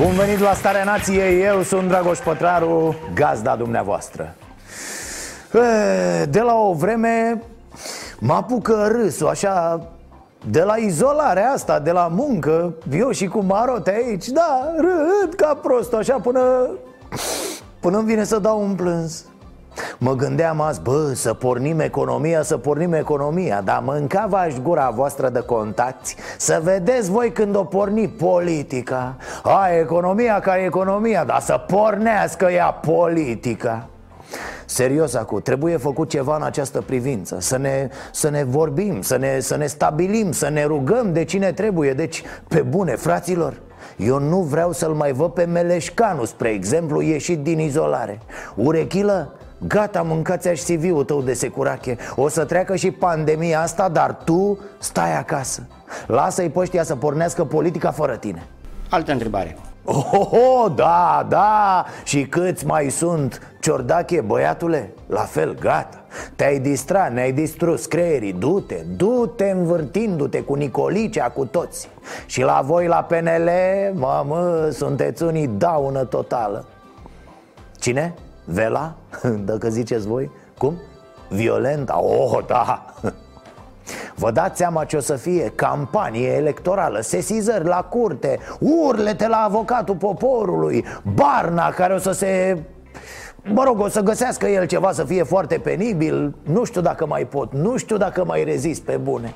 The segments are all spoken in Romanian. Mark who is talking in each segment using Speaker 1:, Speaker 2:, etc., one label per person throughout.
Speaker 1: Bun venit la Starea Nației, eu sunt Dragoș Pătraru, gazda dumneavoastră. E, De la o vreme mă apucă râsul, așa de la izolarea asta, de la muncă Eu și cu Marote aici, da, râd ca prost așa până Până îmi vine să dau un plâns Mă gândeam azi, bă, să pornim economia, să pornim economia Dar mâncava-aș gura voastră de contacti Să vedeți voi când o porni politica. A, economia ca economia, dar să pornească ea politica. Serios acum, trebuie făcut ceva în această privință. Să ne, să ne vorbim, să ne, să ne stabilim, să ne rugăm de cine trebuie. Deci, pe bune, fraților eu nu vreau să-l mai văd pe Meleșcanu, spre exemplu, ieșit din izolare. Urechilă, gata, mâncați-aș CV-ul tău de securache. O să treacă și pandemia asta, dar tu stai acasă. Lasă-i pe ăștia să pornească politica fără tine.
Speaker 2: Altă întrebare.
Speaker 1: Oh, oh, oh, da, da. Și câți mai sunt? Ciordache, băiatule? La fel, gata. Te-ai distrat, ne-ai distrus creierii. Du-te, du-te învârtindu-te cu Nicolicea, cu toți. Și la voi la PNL, mamă, sunteți unii daună totală. Cine? Vela? Dacă ziceți voi Cum? Violenta? Oh, da Vă dați seama ce o să fie campanie electorală, sesizări la curte, urlete la avocatul poporului, Barna care o să se... Mă rog, o să găsească el ceva să fie foarte penibil Nu știu dacă mai pot, nu știu dacă mai rezist pe bune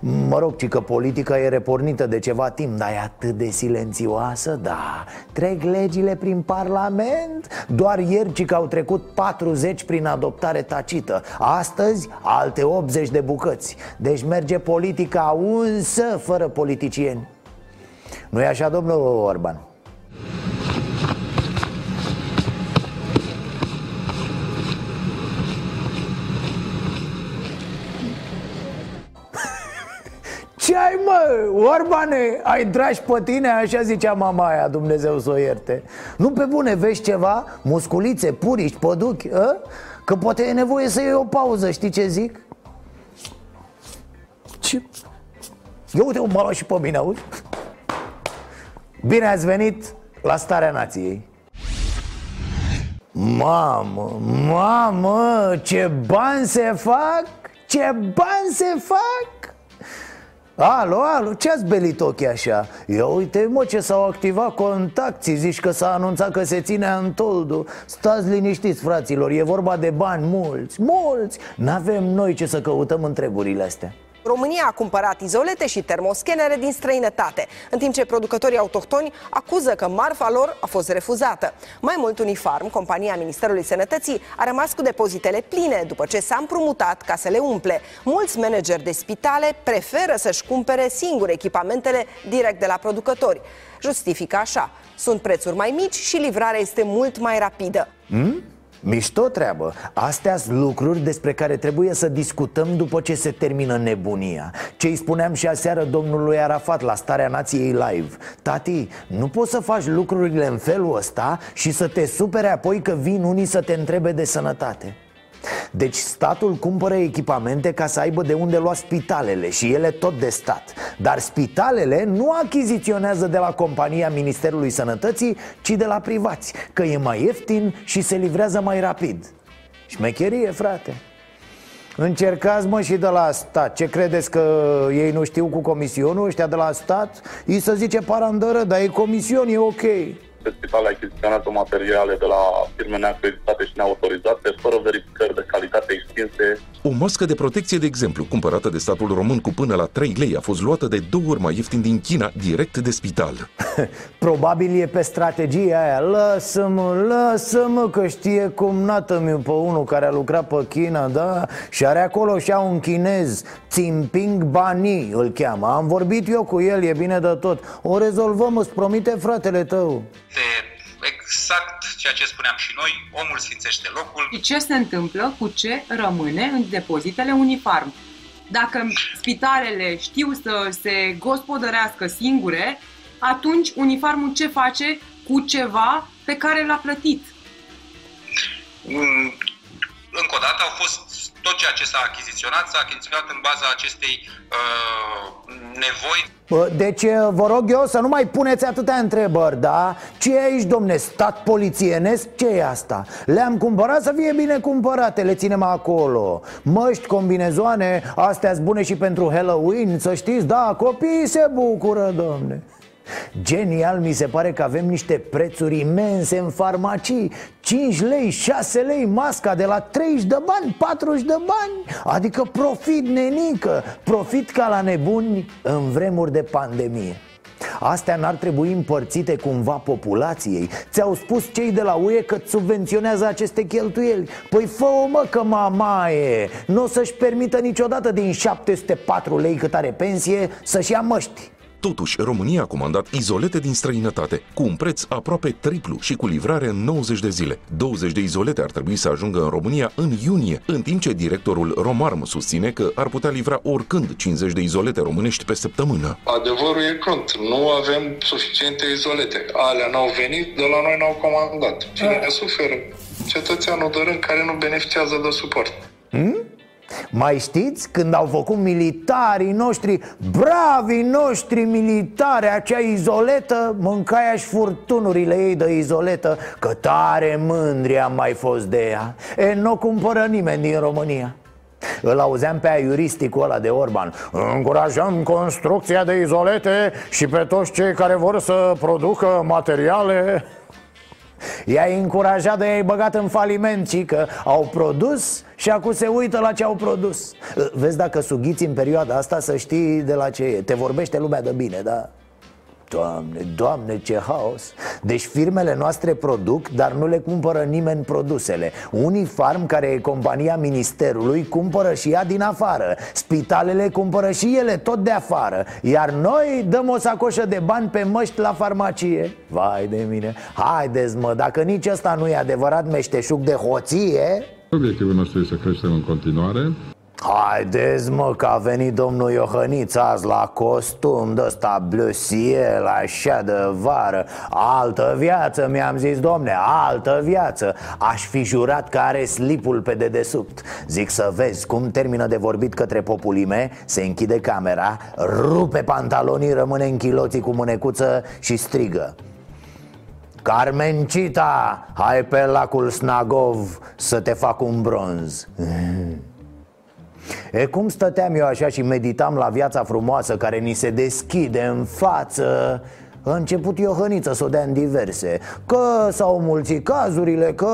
Speaker 1: Mă rog, ci că politica e repornită de ceva timp Dar e atât de silențioasă, da. Trec legile prin parlament. Doar ieri ci că au trecut 40 prin adoptare tacită. Astăzi alte 80 de bucăți. Deci merge politica unsă fără politicieni. Nu e așa, domnul Orban? Ce ai mă, Orbane, ai dragi pe tine, așa zicea mama aia, Dumnezeu să o ierte Nu pe bune, vezi ceva? Musculițe, puriști, păduchi, a? Că poate e nevoie să iei o pauză, știi ce zic? Ce? Eu uite, mă lua și pe mine, auzi? Bine ați venit la Starea Nației Mamă, mamă, ce bani se fac? Ce bani se fac? Alo, alo, ce ați belit ochii așa? Ia uite mă ce s-au activat contacții Zici că s-a anunțat că se ține Antoldu Stați liniștiți fraților, e vorba de bani mulți, mulți. N-avem noi ce să căutăm în treburile astea
Speaker 3: România a cumpărat izolete și termoscanere din străinătate, în timp ce producătorii autohtoni acuză că marfa lor a fost refuzată. Mai mult, Unifarm, compania Ministerului Sănătății, a rămas cu depozitele pline după ce s-a împrumutat ca să le umple. Mulți manageri de spitale preferă să-și cumpere singuri echipamentele direct de la producători. Justifică așa, sunt prețuri mai mici și livrarea este mult mai rapidă.
Speaker 1: Hmm? Mișto treabă. Astea sunt lucruri despre care trebuie să discutăm după ce se termină nebunia. Ce îi spuneam și aseară domnului Arafat la Starea Nației Live. Tati, nu poți să faci lucrurile în felul ăsta și să te supere apoi că vin unii să te întrebe de sănătate deci statul cumpără echipamente ca să aibă de unde lua spitalele și ele tot de stat. Dar spitalele nu achiziționează de la compania Ministerului Sănătății, ci de la privați Că e mai ieftin și se livrează mai rapid. Șmecherie, frate. Încercați mă și de la stat. Ce credeți că ei nu știu cu comisionul ăștia de la stat? Îi să zice parandără, dar e comision, e ok
Speaker 2: multe spitale achiziționează materiale de la firme neacreditate și neautorizate, fără verificări de calitate extinse.
Speaker 4: O mască de protecție, de exemplu, cumpărată de statul român cu până la 3 lei, a fost luată de două ori mai ieftin din China, direct de spital.
Speaker 1: Probabil e pe strategia aia Lasă-mă, lasă-mă că știe cum nată mi pe unul care a lucrat pe China, da? Și are acolo și un chinez Tsimping Bani îl cheamă Am vorbit eu cu el, e bine de tot O rezolvăm, îți promite fratele tău
Speaker 5: exact ceea ce spuneam și noi, omul sfințește locul.
Speaker 6: Și ce se întâmplă cu ce rămâne în depozitele Unifarm? Dacă spitalele știu să se gospodărească singure, atunci Unifarmul ce face cu ceva pe care l-a plătit?
Speaker 5: Mm, încă o dată au fost tot ceea ce s-a achiziționat, s-a achiziționat în baza acestei uh, nevoi.
Speaker 1: Deci vă rog eu să nu mai puneți atâtea întrebări, da? Ce e aici, domne, stat polițienesc? ce e asta? Le-am cumpărat să fie bine cumpărate, le ținem acolo Măști, combinezoane, astea bune și pentru Halloween, să știți, da, copiii se bucură, domne Genial mi se pare că avem niște prețuri imense în farmacii. 5 lei, 6 lei masca de la 30 de bani, 40 de bani. Adică profit nenică, profit ca la nebuni în vremuri de pandemie. Astea n-ar trebui împărțite cumva populației. Ți-au spus cei de la UE că subvenționează aceste cheltuieli. Păi fă-o mă că mamaie! Nu o să-și permită niciodată din 704 lei cât are pensie să-și ia măști
Speaker 4: Totuși, România a comandat izolete din străinătate, cu un preț aproape triplu și cu livrare în 90 de zile. 20 de izolete ar trebui să ajungă în România în iunie, în timp ce directorul Romarm susține că ar putea livra oricând 50 de izolete românești pe săptămână.
Speaker 7: Adevărul e cont. Nu avem suficiente izolete. Alea n-au venit, de la noi n-au comandat. Cine ne suferă? Cetățeanul de rând care nu beneficiază de suport. Hmm?
Speaker 1: Mai știți când au făcut militarii noștri, bravii noștri militari, acea izoletă, mâncaia și furtunurile ei de izoletă, că tare mândri am mai fost de ea. E, nu cumpără nimeni din România. Îl auzeam pe aiuristicul ăla de Orban Încurajăm construcția de izolete și pe toți cei care vor să producă materiale I-ai încurajat de i-ai băgat în faliment, ci că au produs și acum se uită la ce au produs Vezi dacă sughiți în perioada asta să știi de la ce e Te vorbește lumea de bine, da? Doamne, doamne, ce haos! Deci firmele noastre produc, dar nu le cumpără nimeni produsele. Unifarm, care e compania ministerului, cumpără și ea din afară. Spitalele cumpără și ele tot de afară. Iar noi dăm o sacoșă de bani pe măști la farmacie. Vai de mine! Haideți mă, dacă nici ăsta nu e adevărat meșteșug de hoție!
Speaker 8: Obiectivul nostru este să creștem în continuare
Speaker 1: Haideți mă că a venit domnul Iohăniț azi la costum de ăsta blăsiel, așa de vară. Altă viață mi-am zis domne, altă viață. Aș fi jurat că are slipul pe dedesubt. Zic să vezi cum termină de vorbit către populime Se închide camera, rupe pantalonii, rămâne în chiloții cu mânecuță și strigă. Carmencita, hai pe lacul Snagov să te fac un bronz E cum stăteam eu așa și meditam la viața frumoasă care ni se deschide în față a început Iohăniță să o dea în diverse. Că s-au mulțit cazurile Că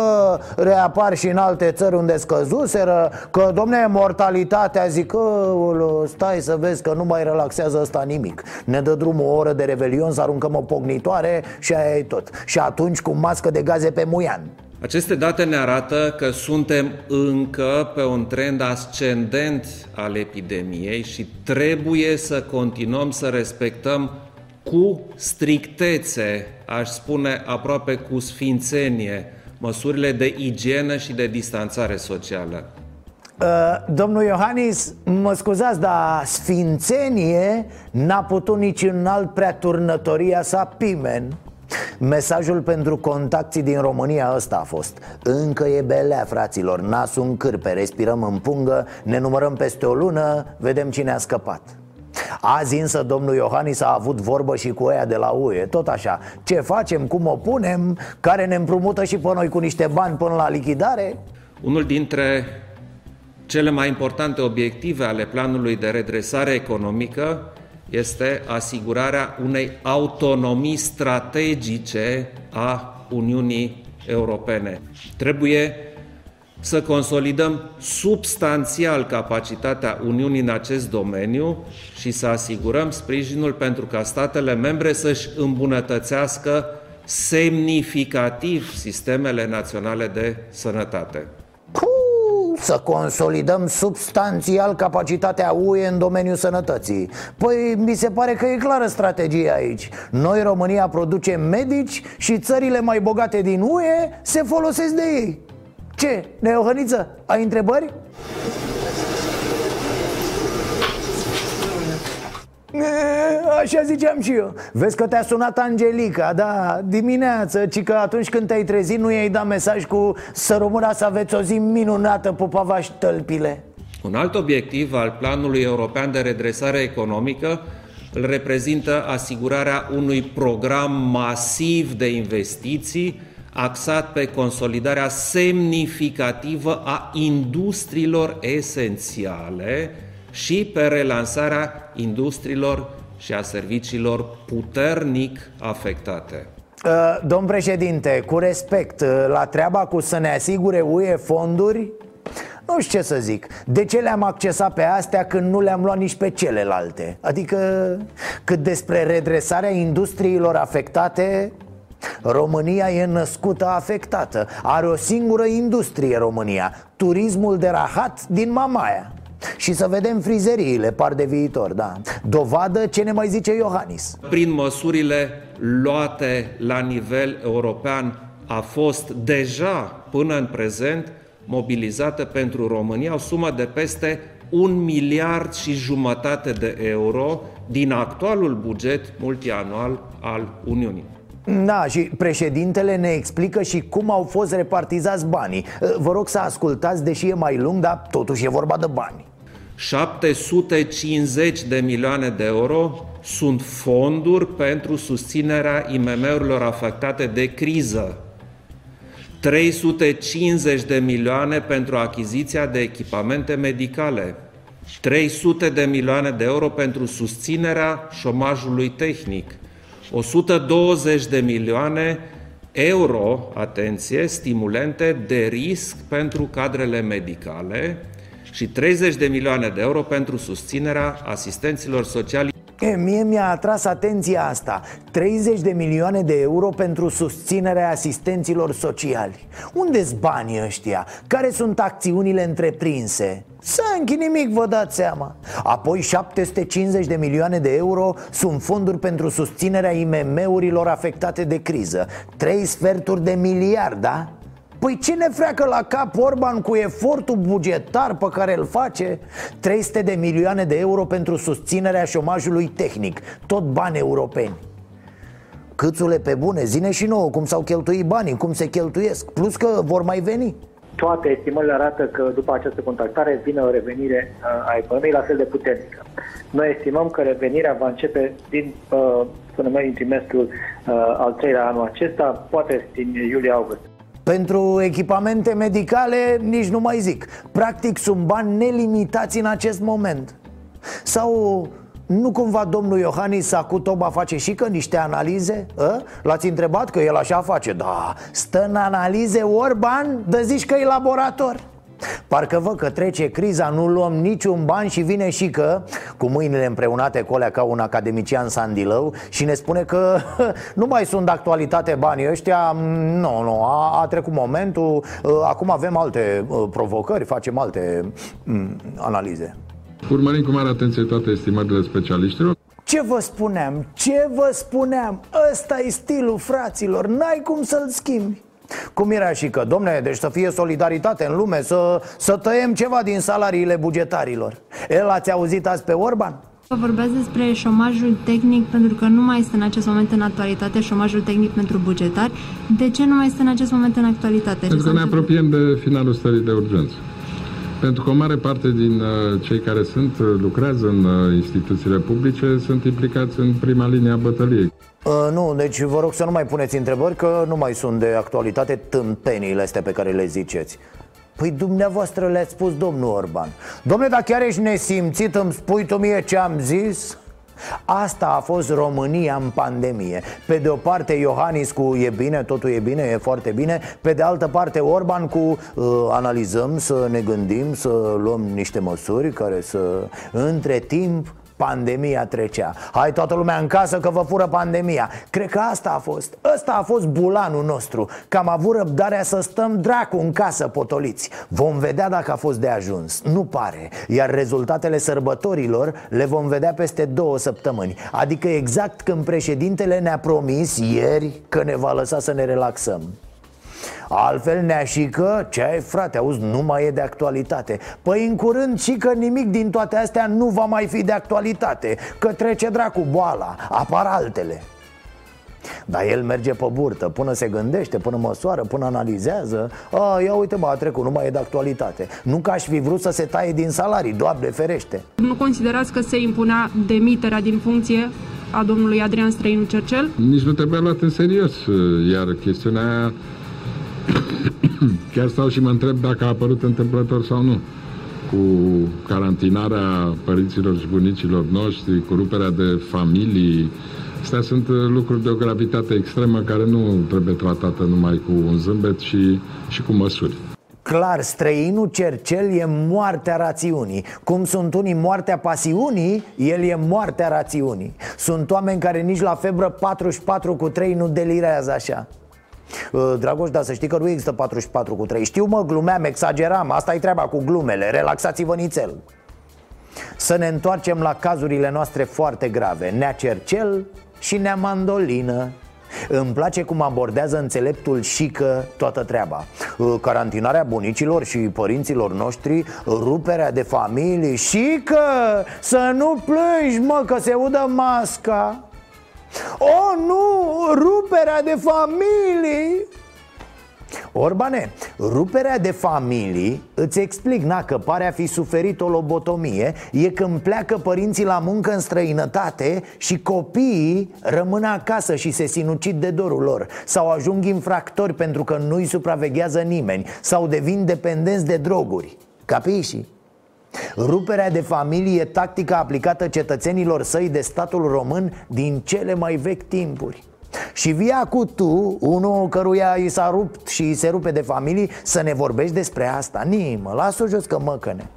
Speaker 1: reapar și în alte țări unde scăzuseră Că, domne, mortalitatea Zic că, stai să vezi că nu mai relaxează ăsta nimic. Ne dă drumul o oră de revelion Să aruncăm o pognitoare și aia e tot. Și atunci cu mască de gaze pe muian
Speaker 9: aceste date ne arată că suntem încă pe un trend ascendent al epidemiei și trebuie să continuăm să respectăm cu strictețe, aș spune aproape cu sfințenie, măsurile de igienă și de distanțare socială.
Speaker 1: Uh, domnul Iohannis, mă scuzați, dar sfințenie n-a putut nici în alt prea turnătoria sa pimen Mesajul pentru contactii din România ăsta a fost. Încă e belea, fraților, nasul în cârpe, respirăm în pungă Ne numărăm peste o lună, vedem cine a scăpat. Azi însă domnul Iohannis a avut vorbă și cu ea de la UE Tot așa, ce facem, cum o punem, care ne împrumută și pe noi cu niște bani până la lichidare?
Speaker 9: Unul dintre cele mai importante obiective ale planului de redresare economică este asigurarea unei autonomii strategice a Uniunii Europene. Trebuie să consolidăm substanțial capacitatea Uniunii în acest domeniu și să asigurăm sprijinul pentru ca statele membre să-și îmbunătățească semnificativ sistemele naționale de sănătate.
Speaker 1: Puh, să consolidăm substanțial capacitatea UE în domeniul sănătății. Păi mi se pare că e clară strategia aici. Noi, România, producem medici și țările mai bogate din UE se folosesc de ei. Ce, Neohăniță, ai întrebări? Așa ziceam și eu. Vezi că te-a sunat Angelica, da, dimineață Ci că atunci când te-ai trezit nu i-ai dat mesaj cu Să rămână să aveți o zi minunată, pupavaș și tălpile.
Speaker 9: Un alt obiectiv al Planului European de Redresare Economică îl reprezintă asigurarea unui program masiv de investiții axat pe consolidarea semnificativă a industriilor esențiale și pe relansarea industriilor și a serviciilor puternic afectate.
Speaker 1: Uh, Domn președinte, cu respect, uh, la treaba cu să ne asigure UE fonduri, nu știu ce să zic De ce le-am accesat pe astea când nu le-am luat nici pe celelalte? Adică cât despre redresarea industriilor afectate România e născută afectată Are o singură industrie România Turismul de rahat din Mamaia și să vedem frizeriile, par de viitor, da. Dovadă ce ne mai zice Iohannis.
Speaker 9: Prin măsurile luate la nivel european a fost deja până în prezent mobilizată pentru România o sumă de peste un miliard și jumătate de euro din actualul buget multianual al Uniunii.
Speaker 1: Da, și președintele ne explică și cum au fost repartizați banii. Vă rog să ascultați, deși e mai lung, dar totuși e vorba de bani
Speaker 9: 750 de milioane de euro sunt fonduri pentru susținerea IMM-urilor afectate de criză. 350 de milioane pentru achiziția de echipamente medicale. 300 de milioane de euro pentru susținerea șomajului tehnic. 120 de milioane euro, atenție, stimulente de risc pentru cadrele medicale și 30 de milioane de euro pentru susținerea asistenților sociali
Speaker 1: E, mie mi-a atras atenția asta 30 de milioane de euro pentru susținerea asistenților sociali unde sunt banii ăștia? Care sunt acțiunile întreprinse? Să nimic, vă dați seama Apoi 750 de milioane de euro sunt fonduri pentru susținerea IMM-urilor afectate de criză Trei sferturi de miliard, da? Păi ce ne freacă la cap Orban cu efortul bugetar pe care îl face? 300 de milioane de euro pentru susținerea șomajului tehnic Tot bani europeni Câțule pe bune, zine și nouă cum s-au cheltuit banii, cum se cheltuiesc Plus că vor mai veni
Speaker 10: toate estimările arată că după această contactare vine o revenire uh, a economiei la fel de puternică. Noi estimăm că revenirea va începe din, uh, până mai din trimestrul uh, al treilea anul acesta, poate din iulie-august.
Speaker 1: Pentru echipamente medicale nici nu mai zic Practic sunt bani nelimitați în acest moment Sau nu cumva domnul Iohannis Sacutoba face și că niște analize? A? L-ați întrebat că el așa face? Da, stă în analize Orban, dă zici că e laborator Parcă văd că trece criza, nu luăm niciun ban și vine și că Cu mâinile împreunate colea ca un academician Sandilău Și ne spune că nu mai sunt de actualitate banii ăștia Nu, nu, a, a trecut momentul Acum avem alte provocări, facem alte m, analize
Speaker 8: Urmărim cu mare atenție toate estimările specialiștilor
Speaker 1: ce vă spuneam? Ce vă spuneam? Ăsta e stilul fraților, n-ai cum să-l schimbi cum era și că, domne, deci să fie solidaritate în lume Să, să tăiem ceva din salariile bugetarilor El ați auzit azi pe Orban?
Speaker 11: Vorbesc despre șomajul tehnic pentru că nu mai este în acest moment în actualitate șomajul tehnic pentru bugetari. De ce nu mai este în acest moment în actualitate?
Speaker 8: Pentru că ne apropiem de finalul stării de urgență. Pentru că o mare parte din uh, cei care sunt, uh, lucrează în uh, instituțiile publice, sunt implicați în prima linie a bătăliei.
Speaker 1: Uh, nu, deci vă rog să nu mai puneți întrebări că nu mai sunt de actualitate tâmpeniile astea pe care le ziceți. Păi dumneavoastră le-ați spus domnul Orban. Domnule, dar chiar ești nesimțit, îmi spui tu mie ce am zis? Asta a fost România în pandemie. Pe de o parte Iohannis cu e bine, totul e bine, e foarte bine. Pe de altă parte Orban cu uh, analizăm, să ne gândim, să luăm niște măsuri care să... Între timp Pandemia trecea. Hai toată lumea în casă că vă fură pandemia. Cred că asta a fost. Ăsta a fost bulanul nostru. Că am avut răbdarea să stăm dracu în casă potoliți. Vom vedea dacă a fost de ajuns. Nu pare. Iar rezultatele sărbătorilor le vom vedea peste două săptămâni. Adică exact când președintele ne-a promis ieri Că ne va lăsa să ne relaxăm Altfel neașică, ce ai frate, auzi, nu mai e de actualitate. Păi în curând și că nimic din toate astea nu va mai fi de actualitate Că trece dracu boala, apar altele. Dar el merge pe burtă, până se gândește, până măsoară, până analizează. A, ia uite mă, a trecut, nu mai e de actualitate. Nu că aș fi vrut să se taie din salarii, doamne ferește.
Speaker 12: Nu considerați că se impunea demiterea din funcție a domnului Adrian Străinu Cercel?
Speaker 8: Nici nu trebuia luat în serios, iar chestiunea aia Chiar stau și mă întreb dacă a apărut întâmplător sau nu cu carantinarea părinților și bunicilor noștri, cu ruperea de familii. Astea sunt uh, lucruri de o gravitate extremă care nu trebuie tratată numai cu un zâmbet și, și cu măsuri.
Speaker 1: Clar, străinul Cercel e moartea rațiunii Cum sunt unii moartea pasiunii, el e moartea rațiunii Sunt oameni care nici la febră 44 cu 3 nu delirează așa Uh, Dragoș, dar să știi că nu există 44 cu 3 Știu mă, glumeam, exageram, asta e treaba cu glumele. Relaxați-vă nițel. Să ne întoarcem la cazurile noastre foarte grave. Nea Cercel și Nea Mandolină. Îmi place cum abordează înțeleptul și că toată treaba. Uh, Carantinarea bunicilor și părinților noștri Ruperea de familii și că Să nu plângi mă că se udă masca Oh, nu! Ruperea de familii! Orbane, ruperea de familii, îți explic, na, că pare a fi suferit o lobotomie E când pleacă părinții la muncă în străinătate și copiii rămân acasă și se sinucid de dorul lor Sau ajung infractori pentru că nu-i supraveghează nimeni Sau devin dependenți de droguri Capisci? Ruperea de familie e tactica aplicată cetățenilor săi de statul român din cele mai vechi timpuri și via cu tu, unul căruia i s-a rupt și îi se rupe de familie, să ne vorbești despre asta Nimă, las-o jos că măcăne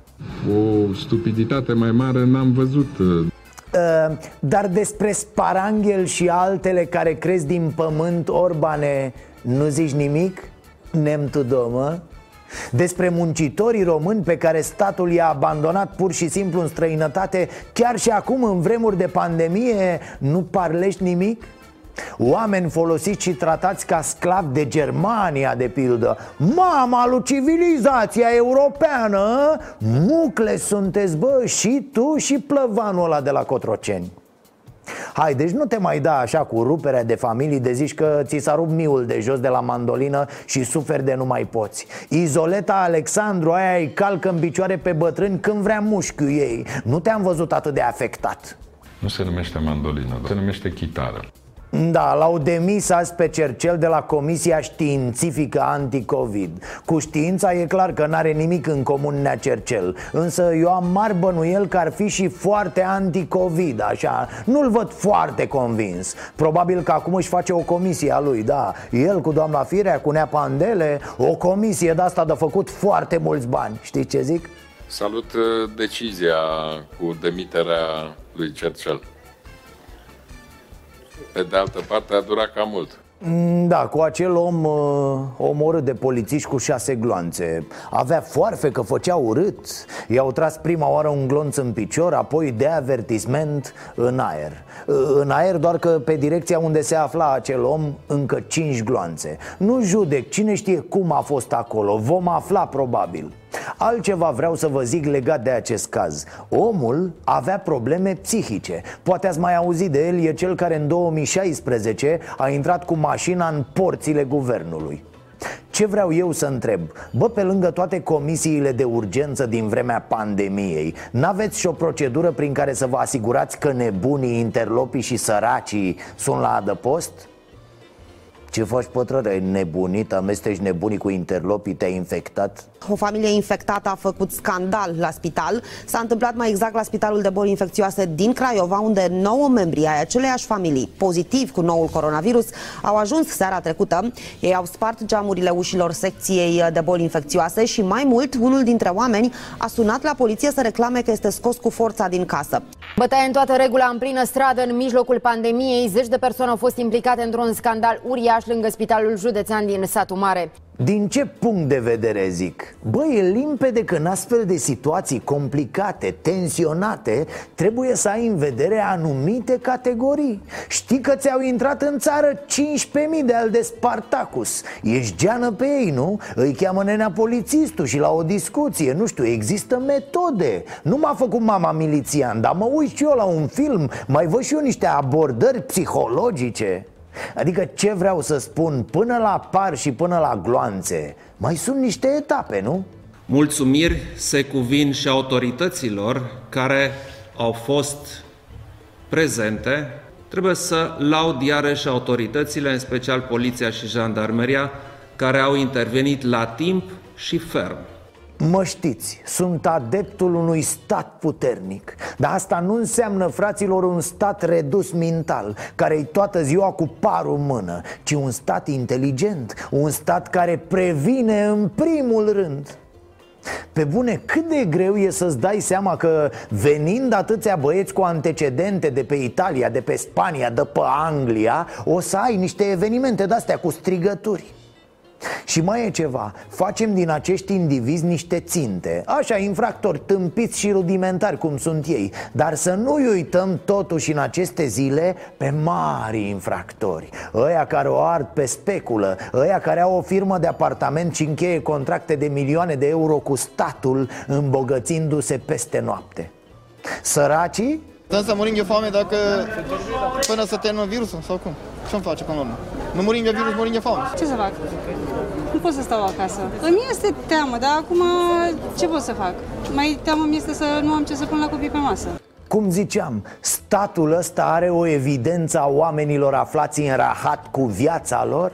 Speaker 8: O stupiditate mai mare n-am văzut uh,
Speaker 1: Dar despre sparanghel și altele care crezi din pământ, Orbane, nu zici nimic? Nemtudomă? Despre muncitorii români pe care statul i-a abandonat pur și simplu în străinătate Chiar și acum, în vremuri de pandemie, nu parlești nimic? Oameni folosiți și tratați ca sclavi de Germania, de pildă Mama lui civilizația europeană Mucle sunteți, bă, și tu și plăvanul ăla de la Cotroceni Hai, deci nu te mai da așa cu ruperea de familii de zici că ți s-a rupt miul de jos de la mandolină și suferi de nu mai poți. Izoleta Alexandru aia îi calcă în picioare pe bătrâni când vrea mușchiul ei. Nu te-am văzut atât de afectat.
Speaker 8: Nu se numește mandolină, se numește chitară
Speaker 1: da, l-au demis azi pe Cercel de la Comisia Științifică Anticovid. Cu știința e clar că n-are nimic în comun Nea Cercel. Însă eu am mari bănuiel că ar fi și foarte anticovid, așa. Nu-l văd foarte convins. Probabil că acum își face o comisie a lui, da. El cu doamna Firea, cu Nea Pandele O comisie de asta de făcut foarte mulți bani. Știți ce zic?
Speaker 8: Salut uh, decizia cu demiterea lui Cercel pe de altă parte, a durat cam mult.
Speaker 1: Mm, da, cu acel om uh, omorât de polițiști cu șase gloanțe. Avea foarfe că făcea urât. I-au tras prima oară un glonț în picior Apoi de avertisment în aer. Uh, În aer doar că pe direcția unde se afla acel om Încă cinci gloanțe. Nu judec, cine știe cum a fost acolo. Vom afla probabil Altceva vreau să vă zic legat de acest caz Omul avea probleme psihice Poate ați mai auzit de el, e cel care în 2016 a intrat cu mașina în porțile guvernului ce vreau eu să întreb? Bă, pe lângă toate comisiile de urgență din vremea pandemiei N-aveți și o procedură prin care să vă asigurați că nebunii, interlopii și săracii sunt la adăpost? Ce faci, pătrăre? Ai nebunit? Amesteci nebunii cu interlopii? Te-ai infectat?
Speaker 13: O familie infectată a făcut scandal la spital. S-a întâmplat mai exact la Spitalul de Boli Infecțioase din Craiova, unde 9 membri ai aceleiași familii pozitivi cu noul coronavirus au ajuns seara trecută. Ei au spart geamurile ușilor secției de boli infecțioase și mai mult, unul dintre oameni a sunat la poliție să reclame că este scos cu forța din casă.
Speaker 14: Bătaie în toată regula în plină stradă în mijlocul pandemiei. Zeci de persoane au fost implicate într-un scandal uriaș lângă Spitalul Județean din Satu Mare.
Speaker 1: Din ce punct de vedere zic? Băi, e limpede că în astfel de situații complicate, tensionate Trebuie să ai în vedere anumite categorii Știi că ți-au intrat în țară 15.000 de al de Spartacus Ești geană pe ei, nu? Îi cheamă nenea polițistul și la o discuție Nu știu, există metode Nu m-a făcut mama milițian, dar mă uit și eu la un film Mai văd și eu niște abordări psihologice Adică ce vreau să spun, până la par și până la gloanțe Mai sunt niște etape, nu?
Speaker 9: Mulțumiri se cuvin și autorităților care au fost prezente. Trebuie să laud iarăși autoritățile, în special poliția și jandarmeria, care au intervenit la timp și ferm.
Speaker 1: Mă știți, sunt adeptul unui stat puternic. Dar asta nu înseamnă, fraților, un stat redus mental Care-i toată ziua cu parul în mână Ci un stat inteligent Un stat care previne în primul rând. Pe bune, cât de greu e să-ți dai seama că venind atâția băieți cu antecedente de pe Italia, de pe Spania, de pe Anglia O să ai niște evenimente de-astea cu strigături și mai e ceva, facem din acești indivizi niște ținte Așa, infractori tâmpiți și rudimentari cum sunt ei Dar să nu-i uităm totuși în aceste zile pe mari infractori Ăia care o ard pe speculă Ăia care au o firmă de apartament și încheie contracte de milioane de euro cu statul Îmbogățindu-se peste noapte Săracii?
Speaker 15: Dăm să murim de foame dacă până să termină virusul sau cum? Ce-mi face până la urmă? Nu murim de virus, murim de foame.
Speaker 16: Ce să fac? Nu pot să stau acasă. Îmi este teamă, dar acum ce pot să fac? Mai teamă mi este să nu am ce să pun la copii pe masă.
Speaker 1: Cum ziceam, statul ăsta are o evidență a oamenilor aflați în rahat cu viața lor?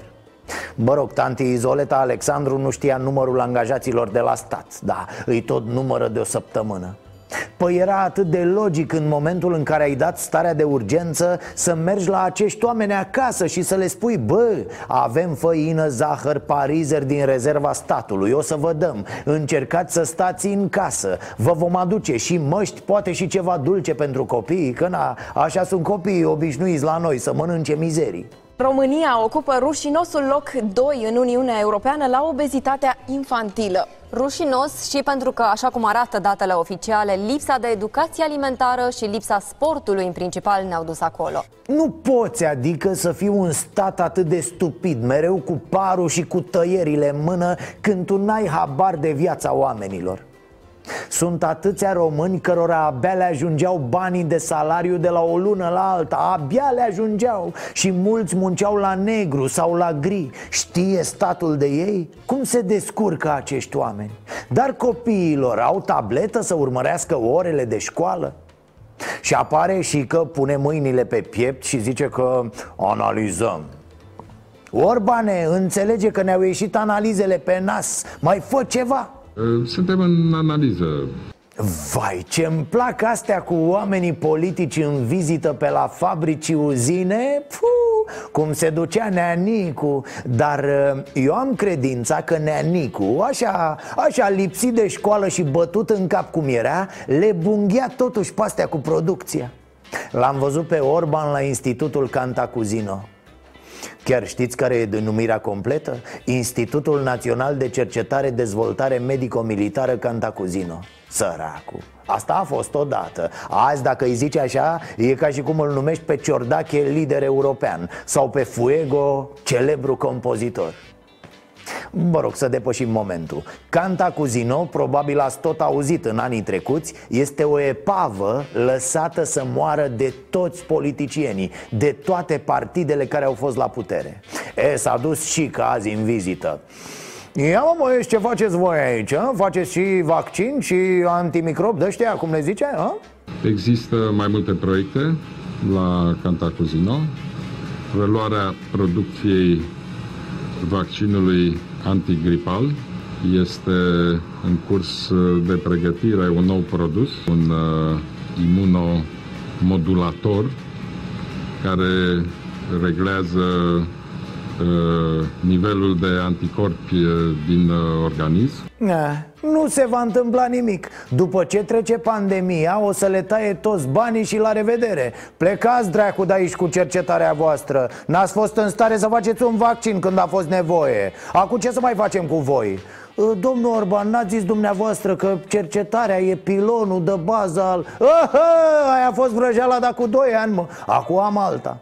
Speaker 1: Mă rog, tanti Izoleta Alexandru nu știa numărul angajaților de la stat Da, îi tot numără de o săptămână Păi era atât de logic în momentul în care ai dat starea de urgență Să mergi la acești oameni acasă și să le spui Bă, avem făină, zahăr, parizer din rezerva statului O să vă dăm, încercați să stați în casă. Vă vom aduce și măști, poate și ceva dulce pentru copii Că na, așa sunt copiii obișnuiți la noi, să mănânce mizerii
Speaker 14: România ocupă rușinosul loc 2 în Uniunea Europeană la obezitatea infantilă. Rușinos și pentru că, așa cum arată datele oficiale, lipsa de educație alimentară și lipsa sportului în principal ne-au dus acolo.
Speaker 1: Nu poți, adică, să fii un stat atât de stupid, mereu cu parul și cu tăierile în mână, când tu n-ai habar de viața oamenilor. Sunt atâția români cărora abia le ajungeau banii de salariu de la o lună la alta Abia le ajungeau și mulți munceau la negru sau la gri Știe statul de ei? Cum se descurcă acești oameni? Dar copiilor au tabletă să urmărească orele de școală? Și apare și că pune mâinile pe piept și zice că analizăm Orbane, înțelege că ne-au ieșit analizele pe nas Mai fă ceva
Speaker 8: suntem în analiză.
Speaker 1: Vai, ce-mi plac astea cu oamenii politici în vizită pe la fabrici uzine? Puh, Cum se ducea Neanicu. Dar uh, eu am credința că Neanicu, așa, așa lipsit de școală și bătut în cap cum era Le bunghea totuși pastea cu producția. L-am văzut pe Orban la Institutul Cantacuzino Chiar știți care e denumirea completă? Institutul Național de Cercetare Dezvoltare Medico-Militară Cantacuzino. Săracu Asta a fost odată. Azi, dacă îi zici așa, e ca și cum îl numești pe Ciordache lider european Sau pe Fuego, celebru compozitor Mă rog, să depășim momentul Canta Cuzino, probabil ați tot auzit în anii trecuți Este o epavă lăsată să moară de toți politicienii De toate partidele care au fost la putere E, s-a dus și ca azi în vizită Ia mă, mă, ce faceți voi aici? A? Faceți și vaccin și antimicrob de ăștia, cum le zice? A?
Speaker 8: Există mai multe proiecte la Cantacuzino Reluarea producției vaccinului antigripal. Este în curs de pregătire un nou produs, un uh, imunomodulator care reglează uh, nivelul de anticorpi uh, din uh, organism.
Speaker 1: Ne, nu se va întâmpla nimic. După ce trece pandemia o să le taie toți banii și la revedere. Plecați dracu de aici cu cercetarea voastră. N-ați fost în stare să faceți un vaccin când a fost nevoie. Acum ce să mai facem cu voi? Domnul Orban, n-ați zis dumneavoastră că cercetarea e pilonul de bază al... Aha, aia a fost vrăjeala de cu 2 ani, mă. Acum am alta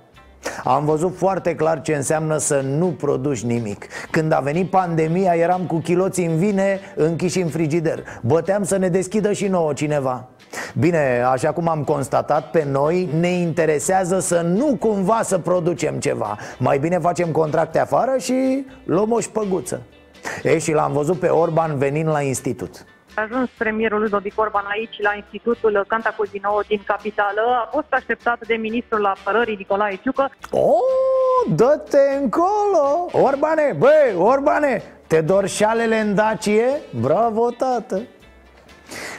Speaker 1: am văzut foarte clar ce înseamnă să nu produci nimic. Când a venit pandemia eram cu chiloții în vine închiși în frigider. Băteam să ne deschidă și nouă cineva. Bine, așa cum am constatat pe noi, ne interesează să nu cumva să producem ceva. Mai bine facem contracte afară și luăm o șpăguță. E, și l-am văzut pe Orban venind la institut
Speaker 17: a ajuns premierul Ludovic Orban aici la Institutul Cantacuzino din capitală. A fost așteptat de ministrul apărării Nicolae Ciucă.
Speaker 1: Oh, dă-te încolo! Orbane, băi, Orbane, te dor șalele în Dacie? Bravo, tată!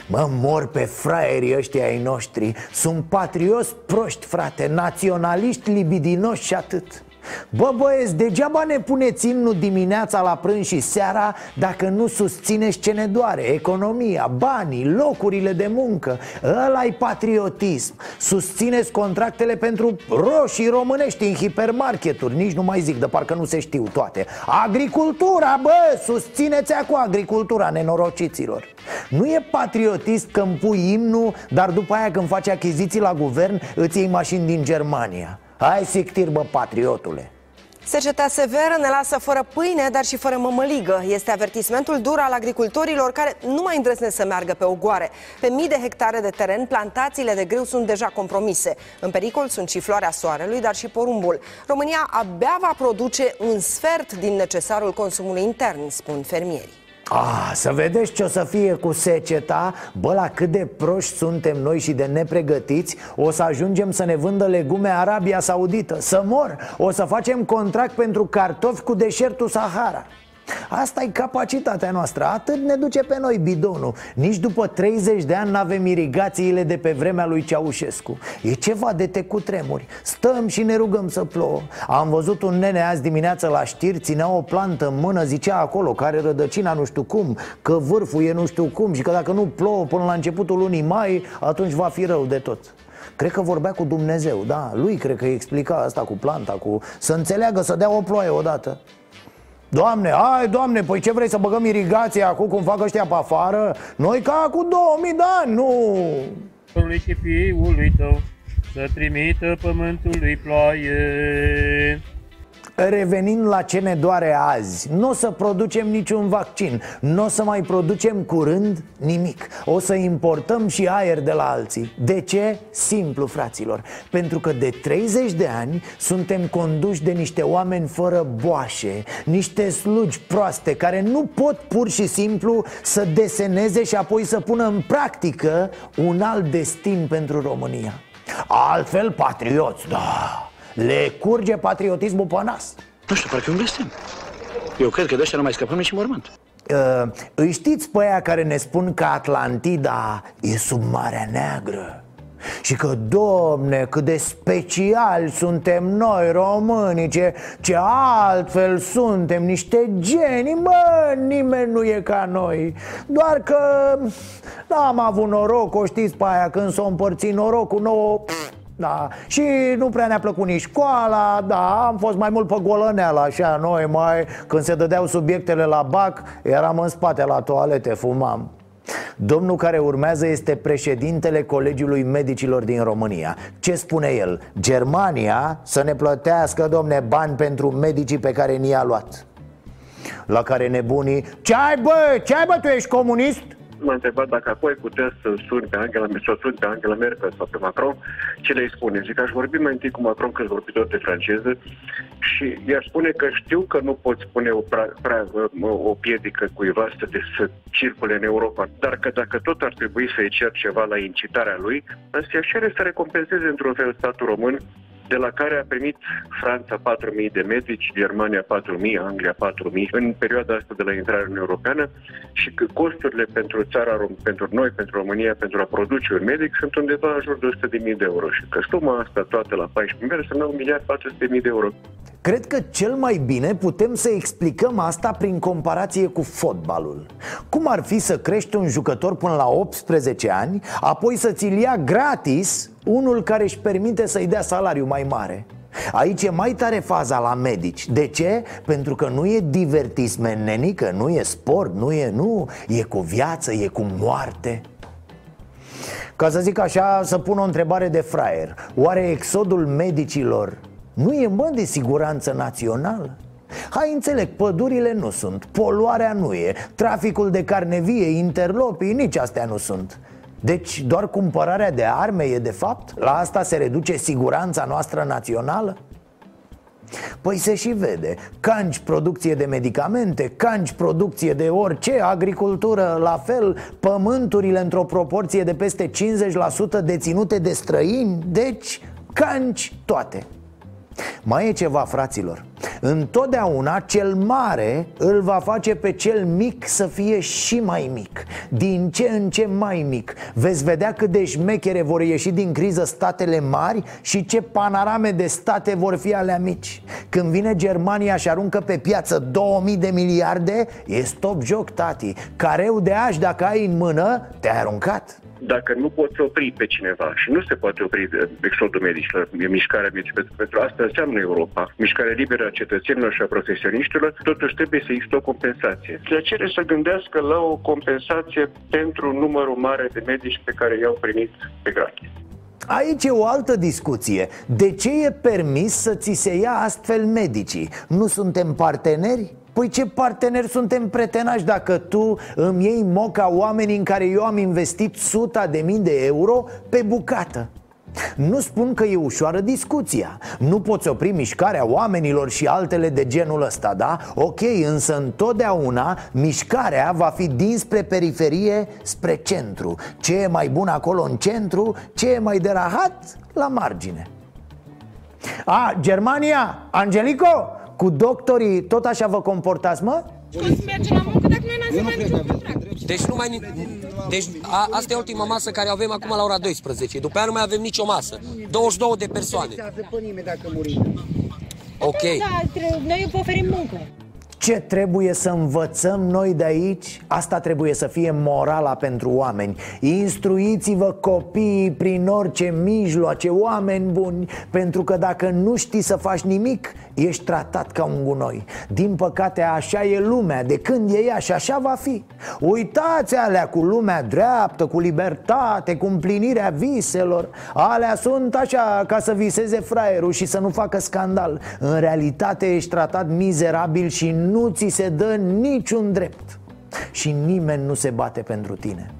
Speaker 1: Mă mor pe fraierii ăștia ai noștri Sunt patrioți proști, frate Naționaliști libidinoși și atât Bă băieți, degeaba ne puneți imnul dimineața la prânz și seara Dacă nu susțineți ce ne doare. Economia, banii, locurile de muncă ăla e patriotism. Susțineți contractele pentru roșii românești în hipermarketuri. Nici nu mai zic, de parcă nu se știu toate. Agricultura, bă, susțineți cu agricultura nenorociților. Nu e patriotism când pui imnul Dar după aia când faci achiziții la guvern Îți iei mașini din Germania Hai sictir, bă, patriotule
Speaker 3: Seceta severă ne lasă fără pâine, dar și fără mămăligă. Este avertismentul dur al agricultorilor care nu mai îndrăznesc să meargă pe ogoare. Pe mii de hectare de teren, plantațiile de grâu sunt deja compromise. În pericol sunt și floarea soarelui, dar și porumbul. România abia va produce un sfert din necesarul consumului intern, spun fermierii.
Speaker 1: Ah, să vedeți ce o să fie cu seceta. Bă, la cât de proști suntem noi și de nepregătiți O să ajungem să ne vândă legume Arabia Saudită. Să mor! O să facem contract pentru cartofi cu deșertul Sahara Asta e capacitatea noastră, atât ne duce pe noi bidonul. Nici după 30 de ani n-avem irigațiile de pe vremea lui Ceaușescu. E ceva de tecut tremuri. Stăm și ne rugăm să plouă. Am văzut un nene azi dimineață la știri Ținea o plantă în mână, zicea acolo Care rădăcina nu știu cum Că vârful e nu știu cum Și că dacă nu plouă până la începutul lunii mai Atunci va fi rău de tot. Cred că vorbea cu Dumnezeu, da, lui cred că îi explica asta cu planta, cu să înțeleagă, să dea o ploaie odată Doamne, hai, doamne, păi ce vrei să băgăm irigația acum cum fac ăștia pe afară? Noi ca cu 2000 de ani, nu!
Speaker 18: Lui și fiului tău să trimită pământului ploaie
Speaker 1: Revenind la ce ne doare azi Nu o să producem niciun vaccin Nu o să mai producem curând nimic. O să importăm și aer de la alții. De ce? Simplu, fraților. Pentru că de 30 de ani suntem conduși de niște oameni fără boașe Niște slugi proaste Care nu pot pur și simplu să deseneze și apoi să pună în practică Un alt destin pentru România. Altfel, patrioți, da le curge patriotismul pe nas.
Speaker 19: Nu știu, parcă un blestem. Eu cred că de ăștia nu mai scăpăm nici mormânt.
Speaker 1: Uh, Îi știți pe aia care ne spun că Atlantida e sub Marea Neagră? Și că, domne, cât de special suntem noi românii Ce, ce altfel suntem, niște genii Bă, nimeni nu e ca noi. Doar că n-am avut noroc, o știți pe aia Când s-o împărțit norocul nouă da, și nu prea ne-a plăcut nici școala, da, am fost mai mult pe golăneală, așa, noi mai, când se dădeau subiectele la bac, eram în spate la toalete, fumam Domnul care urmează este președintele Colegiului Medicilor din România Ce spune el? Germania să ne plătească, domne, bani pentru medicii pe care ni-a luat La care nebunii Ce ai bă? Ce ai bă? Tu ești comunist?
Speaker 20: M-a întrebat dacă apoi putea să suni pe Angela, să suni pe Angela Merkel sau pe Macron, ce le spune. Zic, aș vorbi mai întâi cu Macron, că vorbitor de franceză, și i-aș spune că știu că nu poți pune o, pra, pra, o piedică cuiva să, de, să circule în Europa, dar că dacă tot ar trebui să-i cer ceva la incitarea lui, însă i-aș cere să recompenseze într-un fel statul român de la care a primit Franța 4.000 de medici, Germania 4.000, Anglia 4.000 în perioada asta de la intrarea în Europeană și că costurile pentru țara, Rom- pentru noi, pentru România, pentru a produce un medic sunt undeva în jur de 100.000 de euro și că suma asta toată la 14 miliarde înseamnă 1 miliard 400.000 de euro.
Speaker 1: Cred că cel mai bine putem să explicăm asta prin comparație cu fotbalul. Cum ar fi să crești un jucător până la 18 ani Apoi să ți-l ia gratis unul care își permite să-i dea salariu mai mare? Aici e mai tare faza la medici. De ce? Pentru că nu e divertisment, nenică, nu e sport, nu e, nu E cu viață, e cu moarte. Ca să zic așa, să pun o întrebare de fraier. Oare exodul medicilor nu e mă de siguranță națională? Hai înțeleg, pădurile nu sunt, poluarea nu e Traficul de carne vie, interlopii, nici astea nu sunt Deci doar cumpărarea de arme e de fapt? La asta se reduce siguranța noastră națională? Păi se și vede Canci producție de medicamente, canci producție de orice, agricultură la fel Pământurile într-o proporție de peste 50% deținute de străini Deci canci toate mai e ceva, fraților Întotdeauna cel mare îl va face pe cel mic să fie și mai mic. Din ce în ce mai mic. Veți vedea cât de șmechere vor ieși din criză statele mari Și ce panorame de state vor fi alea mici. Când vine Germania și aruncă pe piață 2000 de miliarde E stop joc, tati. Careu de aș dacă ai în mână, te-ai aruncat.
Speaker 20: Dacă nu poți opri pe cineva și nu se poate opri de exodul medicilor, de mișcarea medicilor, pentru, pentru asta înseamnă Europa, mișcarea liberă a cetățenilor și a profesioniștilor, totuși trebuie să există o compensație. Se cere să gândească la o compensație pentru numărul mare de medici pe care i-au primit pe gratis.
Speaker 1: Aici e o altă discuție De ce e permis să ți se ia astfel medicii? Nu suntem parteneri? Păi ce parteneri suntem pretenași dacă tu îmi iei moca oamenii în care eu am investit suta de mii de euro pe bucată? Nu spun că e ușoară discuția Nu poți opri mișcarea oamenilor și altele de genul ăsta, da? Ok, însă întotdeauna mișcarea va fi dinspre periferie spre centru Ce e mai bun acolo în centru, ce e mai derahat la margine A, Germania, Angelico, cu doctorii tot așa vă comportați, mă?
Speaker 21: merge la muncă dacă noi n-am niciun contract.
Speaker 22: Deci, nu mai, deci a, asta e ultima masă care o avem acum la ora 12. După aia nu mai avem nicio masă. 22 de persoane.
Speaker 21: pe nimeni dacă murim.
Speaker 22: Ok.
Speaker 21: Da, tre- noi vă oferim muncă.
Speaker 1: Ce trebuie să învățăm noi de aici? Asta trebuie să fie morala pentru oameni. Instruiți-vă copiii prin orice mijloace, oameni buni Pentru că dacă nu știi să faci nimic, ești tratat ca un gunoi. Din păcate așa e lumea, de când e ea și așa va fi. Uitați alea cu lumea dreaptă, cu libertate, cu împlinirea viselor. Alea sunt așa ca să viseze fraierul și să nu facă scandal. În realitate ești tratat mizerabil și nu ți se dă niciun drept Și nimeni nu se bate pentru tine.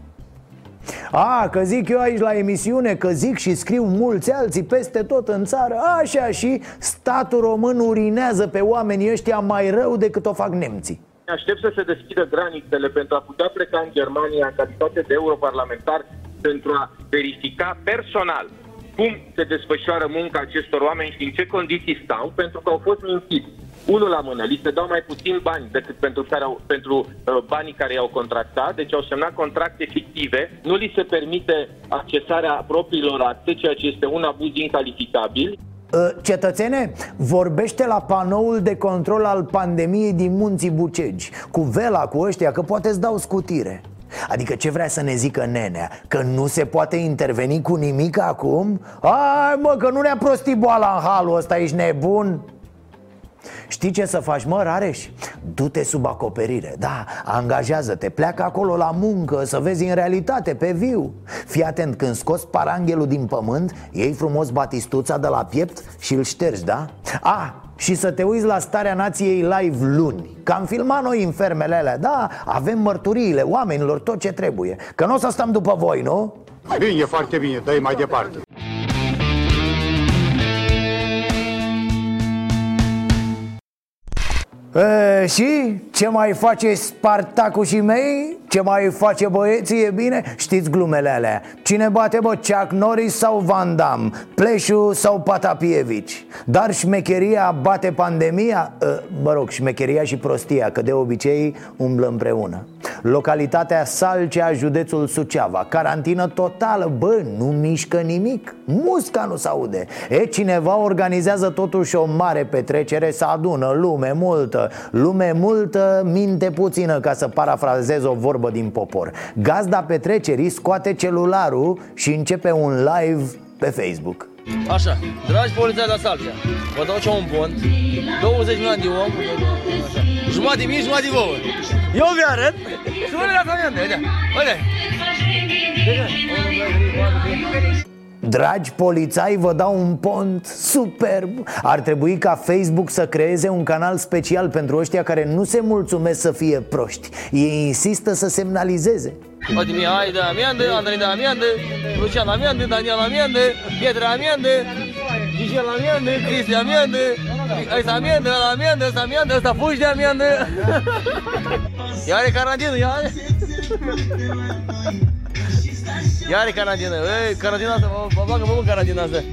Speaker 1: A, că zic eu aici la emisiune, că zic și scriu mulți alții peste tot în țară Așa și statul român urinează pe oamenii ăștia mai rău decât o fac nemții.
Speaker 23: Aștept să se deschidă granițele pentru a putea pleca în Germania în calitate de europarlamentar pentru a verifica personal cum se desfășoară munca acestor oameni și în ce condiții stau, pentru că au fost mințiți. Unul la mână, li se dau mai puțin bani decât pentru, care au, pentru uh, banii care i-au contractat, deci au semnat contracte fictive, nu li se permite accesarea propriilor acte, ceea ce este un abuz incalificabil.
Speaker 1: Uh, Cetățene, vorbește la panoul de control al pandemiei din Munții Bucegi Cu vela, cu ăștia, că poate îți dau scutire Adică ce vrea să ne zică nenea? Că nu se poate interveni cu nimic acum? Ai mă, că nu ne-a prostit boala în halul ăsta, ești nebun? Știi ce să faci, mă, Rareș? Du-te sub acoperire, da, angajează-te, pleacă acolo la muncă Să vezi în realitate, pe viu Fii atent, când scoți paranghelul din pământ Iei frumos batistuța de la piept și îl ștergi, da? A, și să te uiți la starea nației live luni Că am filmat noi în fermele alea, da, avem mărturiile oamenilor, tot ce trebuie Că nu o să stăm după voi, nu?
Speaker 24: Bine, foarte bine, dă mai departe.
Speaker 1: E, și ce mai face Spartacul și mei? Ce mai face băieții e bine? Știți glumele alea Cine bate bă, Chuck Norris sau Van Damme? Pleșu sau Patapievici? Dar șmecheria bate pandemia? E, Mă rog, șmecheria și prostia Că de obicei umblă împreună Localitatea Salcea, județul Suceava Carantină totală, bă, nu mișcă nimic Musca nu s-aude E, cineva organizează totuși o mare petrecere Să adună lume multă Lume multă, minte puțină Ca să parafrazez o vorbă din popor Gazda petrecerii scoate celularul Și începe un live pe Facebook
Speaker 25: Așa, dragi polițați la Salcea, vă dau ce un pont, 20 milioane de om, așa. jumătate de mie, jumătate de vouă. Eu vi arăt și vă le dați amendă, uite, uite.
Speaker 1: Dragi polițai, vă dau un pont superb. Ar trebui ca Facebook să creeze un canal special pentru ăștia care nu se mulțumesc să fie proști. Ei insistă să semnalizeze.
Speaker 25: Uite, mie, ai de amendă, Andrei de amendă, Lucian amendă, Daniel amendă, Pietre amendă, Gigel amendă, Cristi amendă, ăsta amendă, ăla amendă, ăsta amendă, ăsta fugi de amendă. Ia are carantină, ia are. Ia are carantină, ei, carantina asta, mă, mă bagă mă în carantina asta.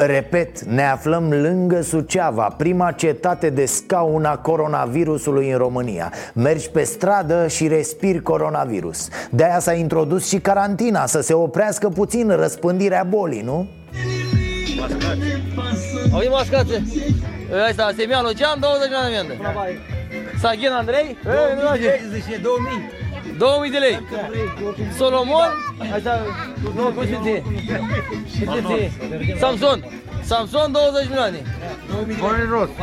Speaker 1: Repet, ne aflăm lângă Suceava, prima cetate de scaun a coronavirusului în România Mergi pe stradă și respiri coronavirus De-aia s-a introdus și carantina, să se oprească puțin răspândirea bolii, nu?
Speaker 25: Mascați. Auzi, mascați. Ăsta, Semian Lucian, 20 de amendă. Saghin Andrei, ei, nu face. 2000. 2000 de lei. Solomon, asta, nu, cum se ție? Cum se ție? Samson. Samson 20 milioane.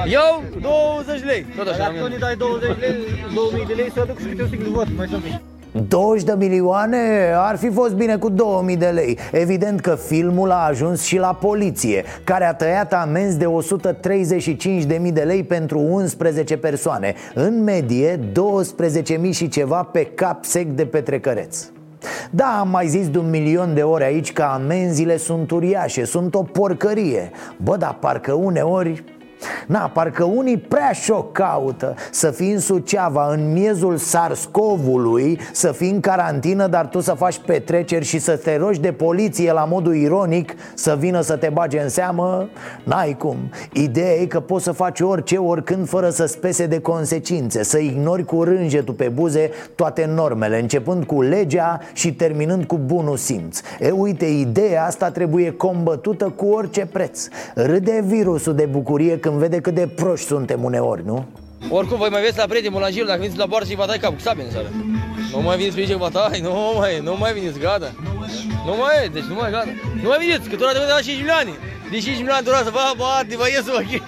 Speaker 25: Eu 20 lei. Tot așa.
Speaker 26: Dacă tu ne dai 20 lei, 2000 de lei, să aduc și câte un stic de vot, mai sunt
Speaker 1: 20 de milioane? Ar fi fost bine cu 2000 de lei. Evident că filmul a ajuns și la poliție Care a tăiat amenzi de 135.000 de lei pentru 11 persoane. În medie 12.000 și ceva pe cap sec de petrecăreț da, am mai zis de un milion de ori aici că amenziile sunt uriașe, sunt o porcărie. Bă, dar parcă uneori Na, parcă unii prea și-o caută Să fii în Suceava, în miezul Sarscovului Să fii în carantină, dar tu să faci petreceri Și să te rogi de poliție la modul ironic Să vină să te bage în seamă? N-ai cum. Ideea e că poți să faci orice, oricând Fără să spese de consecințe Să ignori cu rânjetul pe buze toate normele Începând cu legea și terminând cu bunul simț. E, uite, ideea asta trebuie combătută cu orice preț. Râde virusul de bucurie când vede cât de proști suntem uneori, nu?
Speaker 25: Oricum, voi mai veți la prietenul la Gil, dacă veniți la bară și vă dai capul cu sabie în seară. Nu mai veniți pe aici, vă tai, nu mai, nu mai veniți, gata. Nu mai e, deci nu mai, gata. Nu mai veniți, că tu de la 5 milioane. De 5 milioane tu să vă bate, vă ies ochii.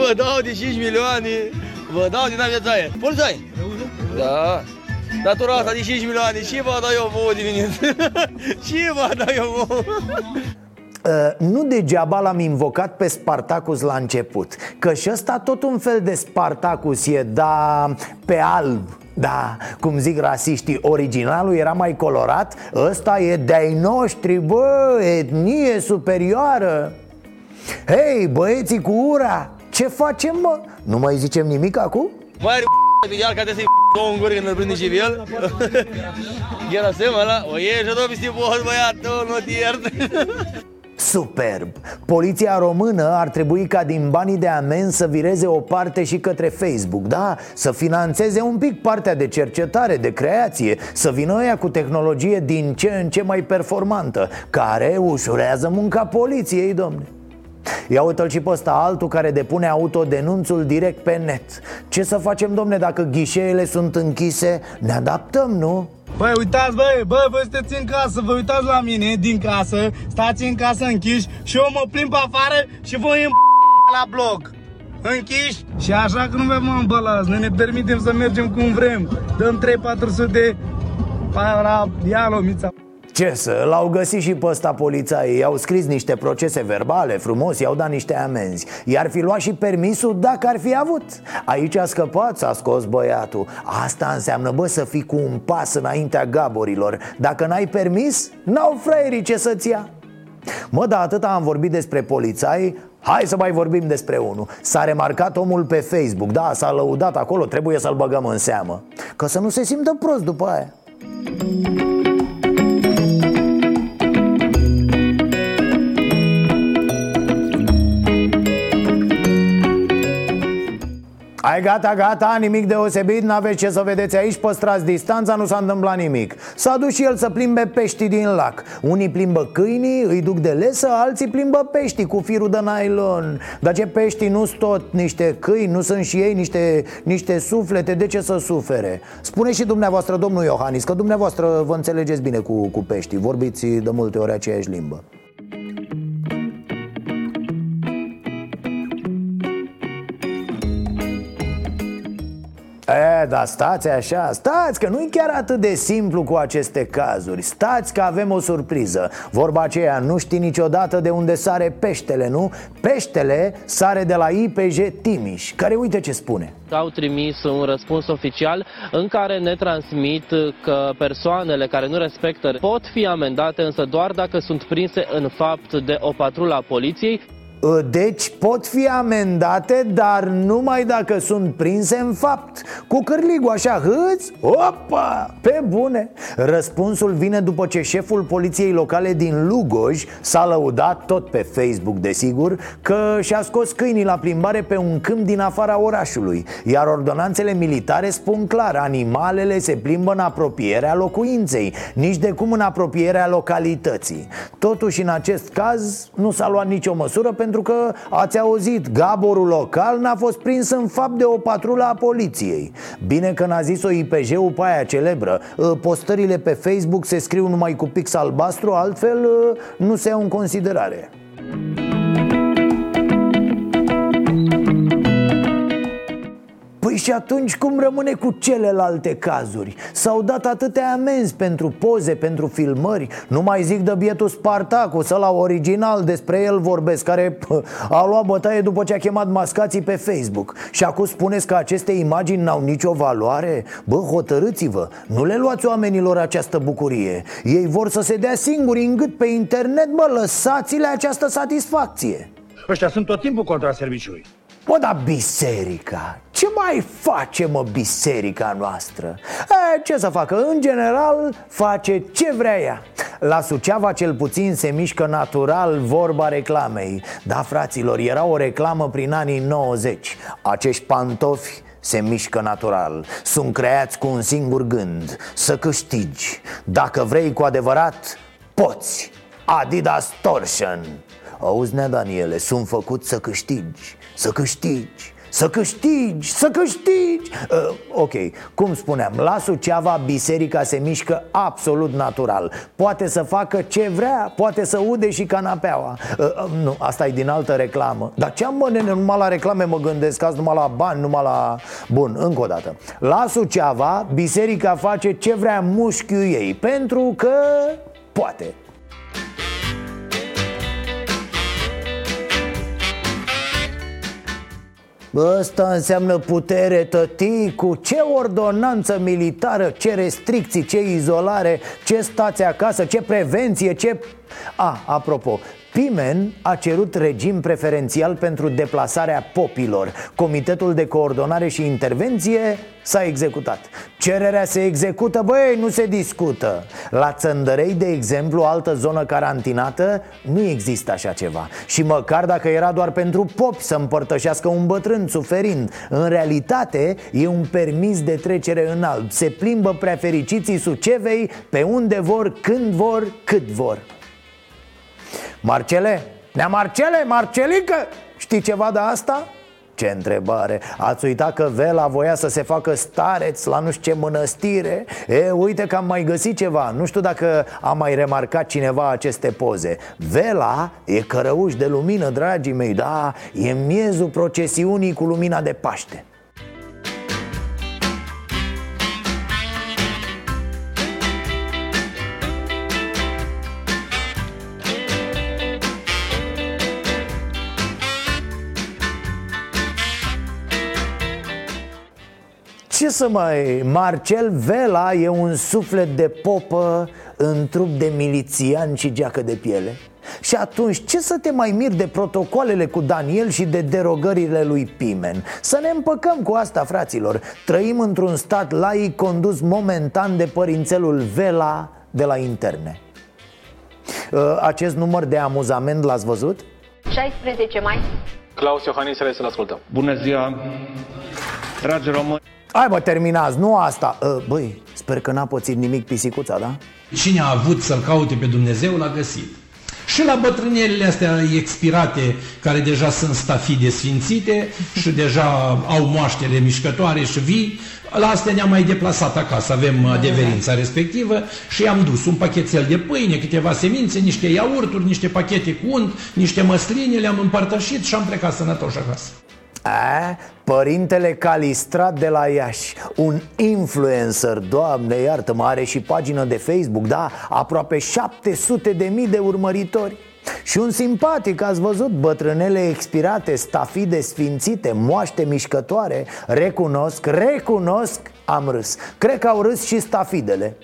Speaker 25: Vă dau de 5 milioane, vă dau din viața aia. Polițai! Da. Datura asta de 5 milioane, și vă dau eu vouă dimineață. Și vă dau eu vouă.
Speaker 1: Uh, nu degeaba l-am invocat pe Spartacus la început Că și ăsta tot un fel de Spartacus e, da, pe alb da, cum zic rasiștii, originalul era mai colorat Ăsta e de-ai noștri, bă, etnie superioară Hei, băieții cu ura, ce facem, mă? Nu mai zicem nimic acum?
Speaker 25: Mai are iar ca să-i două în gură când îl prinde și el Era semă ăla, o ieși, o dobi sti bohos, băiatul, nu te iert
Speaker 1: Superb! Poliția română ar trebui ca din banii de amenzi să vireze o parte și către Facebook, da? Să financeze un pic partea de cercetare, de creație Să vină ăia cu tehnologie din ce în ce mai performantă Care ușurează munca poliției, domne Ia uite-l și pe ăsta, altul care depune autodenunțul direct pe net Ce să facem, domne, dacă ghișeele sunt închise? Ne adaptăm, nu?
Speaker 26: Băi, uitați, băi, băi, voi sunteți în casă, vă uitați la mine din casă, stați în casă închiși și eu mă plimb pe afară și voi în la bloc. Închiși și așa că nu vă mă îmbălați, noi ne permitem să mergem cum vrem. Dăm 3-400 de para dialomița.
Speaker 1: Ce să, l-au găsit și pe ăsta polițaii. I-au scris niște procese verbale frumos I-au dat niște amenzi. I-ar fi luat și permisul dacă ar fi avut. Aici a scăpat, s-a scos băiatul. Asta înseamnă, bă, să fii cu un pas înaintea gaborilor. Dacă n-ai permis, n-au fraierii ce să-ți ia. Mă, dar atât am vorbit despre polițai Hai să mai vorbim despre unul. S-a remarcat omul pe Facebook. Da, s-a lăudat acolo, trebuie să-l băgăm în seamă. Că să nu se simtă prost după aia Ai gata, gata, nimic deosebit, n-aveți ce să vedeți aici, păstrați distanța, nu s-a întâmplat nimic. S-a dus și el să plimbe peștii din lac. Unii plimbă câinii, îi duc de lesă, alții plimbă peștii cu firul de nylon Dar ce peștii nu sunt tot niște câini, nu sunt și ei niște, niște suflete, de ce să sufere? Spune și dumneavoastră, domnul Iohannis, că dumneavoastră vă înțelegeți bine cu, cu peștii. Vorbiți de multe ori aceeași limbă E, dar stați așa, stați că nu e chiar atât de simplu cu aceste cazuri Stați că avem o surpriză Vorba aceea, nu știi niciodată de unde sare peștele, nu? Peștele sare de la IPJ Timiș Care uite ce spune
Speaker 27: au trimis un răspuns oficial în care ne transmit că persoanele care nu respectă pot fi amendate, însă doar dacă sunt prinse în fapt de o patrulă a poliției.
Speaker 1: Deci pot fi amendate, dar numai dacă sunt prinse în fapt. Cu cârligul așa, hâți, opa, pe bune. Răspunsul vine după ce șeful poliției locale din Lugoj S-a lăudat, tot pe Facebook desigur Că și-a scos câinii la plimbare pe un câmp din afara orașului Iar ordonanțele militare spun clar Animalele se plimbă în apropierea locuinței Nici de cum în apropierea localității. Totuși în acest caz nu s-a luat nicio măsură pentru pentru că ați auzit, gaborul local n-a fost prins în fapt de o patrulă a poliției. Bine că n-a zis-o IPJ-ul pe aia celebră. Ă, Postările pe Facebook se scriu numai cu pix albastru, altfel ă, nu se iau în considerare Păi și atunci cum rămâne cu celelalte cazuri? S-au dat atâtea amenzi pentru poze, pentru filmări Nu mai zic de bietul Spartacus, ăla original, despre el vorbesc Care pă, a luat bătaie după ce a chemat mascații pe Facebook Și acum spuneți că aceste imagini n-au nicio valoare? Bă, hotărâți-vă, nu le luați oamenilor această bucurie Ei vor să se dea singuri în gât pe internet, bă, lăsați-le această satisfacție
Speaker 19: Ăștia sunt tot timpul contra serviciului.
Speaker 1: Bă, dar biserica, ce mai face, mă, biserica noastră? E, ce să facă? În general, face ce vrea ea. La Suceava cel puțin se mișcă natural vorba reclamei. Da, fraților, era o reclamă prin anii 90 Acești pantofi se mișcă natural. Sunt creați cu un singur gând Să câștigi. Dacă vrei cu adevărat, poți. Adidas Torsion. Auzi, nea Daniele, sunt făcut să câștigi Să câștigi să câștigi, să câștigi. Uh, Ok, cum spuneam, la Suceava biserica se mișcă absolut natural. Poate să facă ce vrea, poate să ude și canapeaua. Uh, uh, Nu, asta e din altă reclamă. Dar ce am mă, nene, numai la reclame mă gândesc Azi numai la bani, numai la... Bun, încă o dată. La Suceava biserica face ce vrea mușchiul ei Pentru că poate Bă, Ăsta înseamnă putere, tăticu Ce ordonanță militară, ce restricții, ce izolare Ce stați acasă, ce prevenție, ce... A, apropo, Pimen a cerut regim preferențial pentru deplasarea popilor. Comitetul de coordonare și intervenție s-a executat. Cererea se execută, băi, nu se discută. La Țăndărei, de exemplu, altă zonă carantinată, nu există așa ceva. Și măcar dacă era doar pentru popi să împărtășească un bătrân suferind În realitate, e un permis de trecere în alb. Se plimbă prea fericiții Sucevei pe unde vor, când vor, cât vor Marcele? Nea Marcele? Marcelică? Știi ceva de asta? Ce întrebare Ați uitat că Vela voia să se facă stareț la nu știu ce mănăstire? E, uite că am mai găsit ceva Nu știu dacă a mai remarcat cineva aceste poze Vela e cărăuș de lumină, dragii mei Da, e miezul procesiunii cu lumina de Paște Ce să mai... Marcel Vela e un suflet de popă În trup de milițian și geacă de piele și atunci ce să te mai miri de protocoalele cu Daniel și de derogările lui Pimen? Să ne împăcăm cu asta, fraților Trăim într-un stat laic condus momentan de părințelul Vela de la interne Uh, Acest număr de amuzament l-ați văzut?
Speaker 28: 16 mai.
Speaker 29: Claus Iohannis, să-l ascultăm. Bună ziua, dragi români.
Speaker 1: Hai bă, terminați, nu asta Uh, Băi, sper că n-a pățit nimic pisicuța, da?
Speaker 30: Cine a avut să-L caute pe Dumnezeu l-a găsit. Și la bătrânelile astea expirate, care deja sunt stafide sfințite și deja au moaștele mișcătoare și vii, la astea ne-am mai deplasat acasă, avem adeverința respectivă și am dus un pachetel de pâine, câteva semințe, niște iaurturi, niște pachete cu unt, niște măsline, le-am împărtășit și am plecat sănătoși acasă.
Speaker 1: A, părintele Calistrat de la Iași Un influencer, doamne iartă-mă, are și pagină de Facebook Da, aproape 700 de mii de urmăritori. Și un simpatic, ați văzut, bătrânele expirate, stafide sfințite, moaște mișcătoare Recunosc, recunosc, am râs. Cred că au râs și stafidele.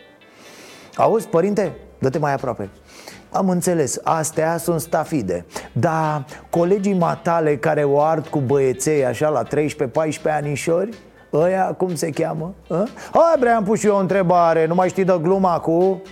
Speaker 1: Auzi, părinte? Dă-te mai aproape am înțeles, astea sunt stafide Dar colegii matale care o ard cu băieței așa la 13-14 anișori Ăia cum se cheamă? A? Hai bre, am pus și eu o întrebare, nu mai știi de gluma cu...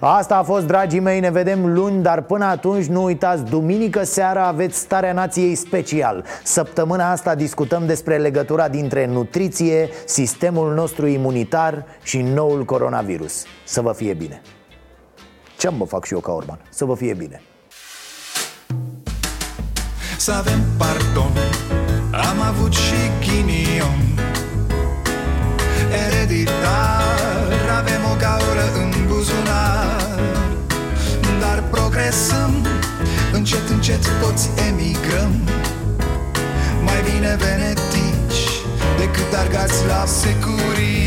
Speaker 1: Asta a fost, dragii mei, ne vedem luni, dar până atunci nu uitați, duminică seara aveți Starea Nației special Săptămâna asta discutăm despre legătura dintre nutriție, sistemul nostru imunitar și noul coronavirus Să vă fie bine! Ce mă fac și eu ca Orban? Să vă fie bine!
Speaker 31: Să avem pardon. Am avut și ghinion. Ereditar Avem o gaură în buzunar. Dar progresăm Încet, încet toți emigrăm. Mai bine venetici Decât argați la securii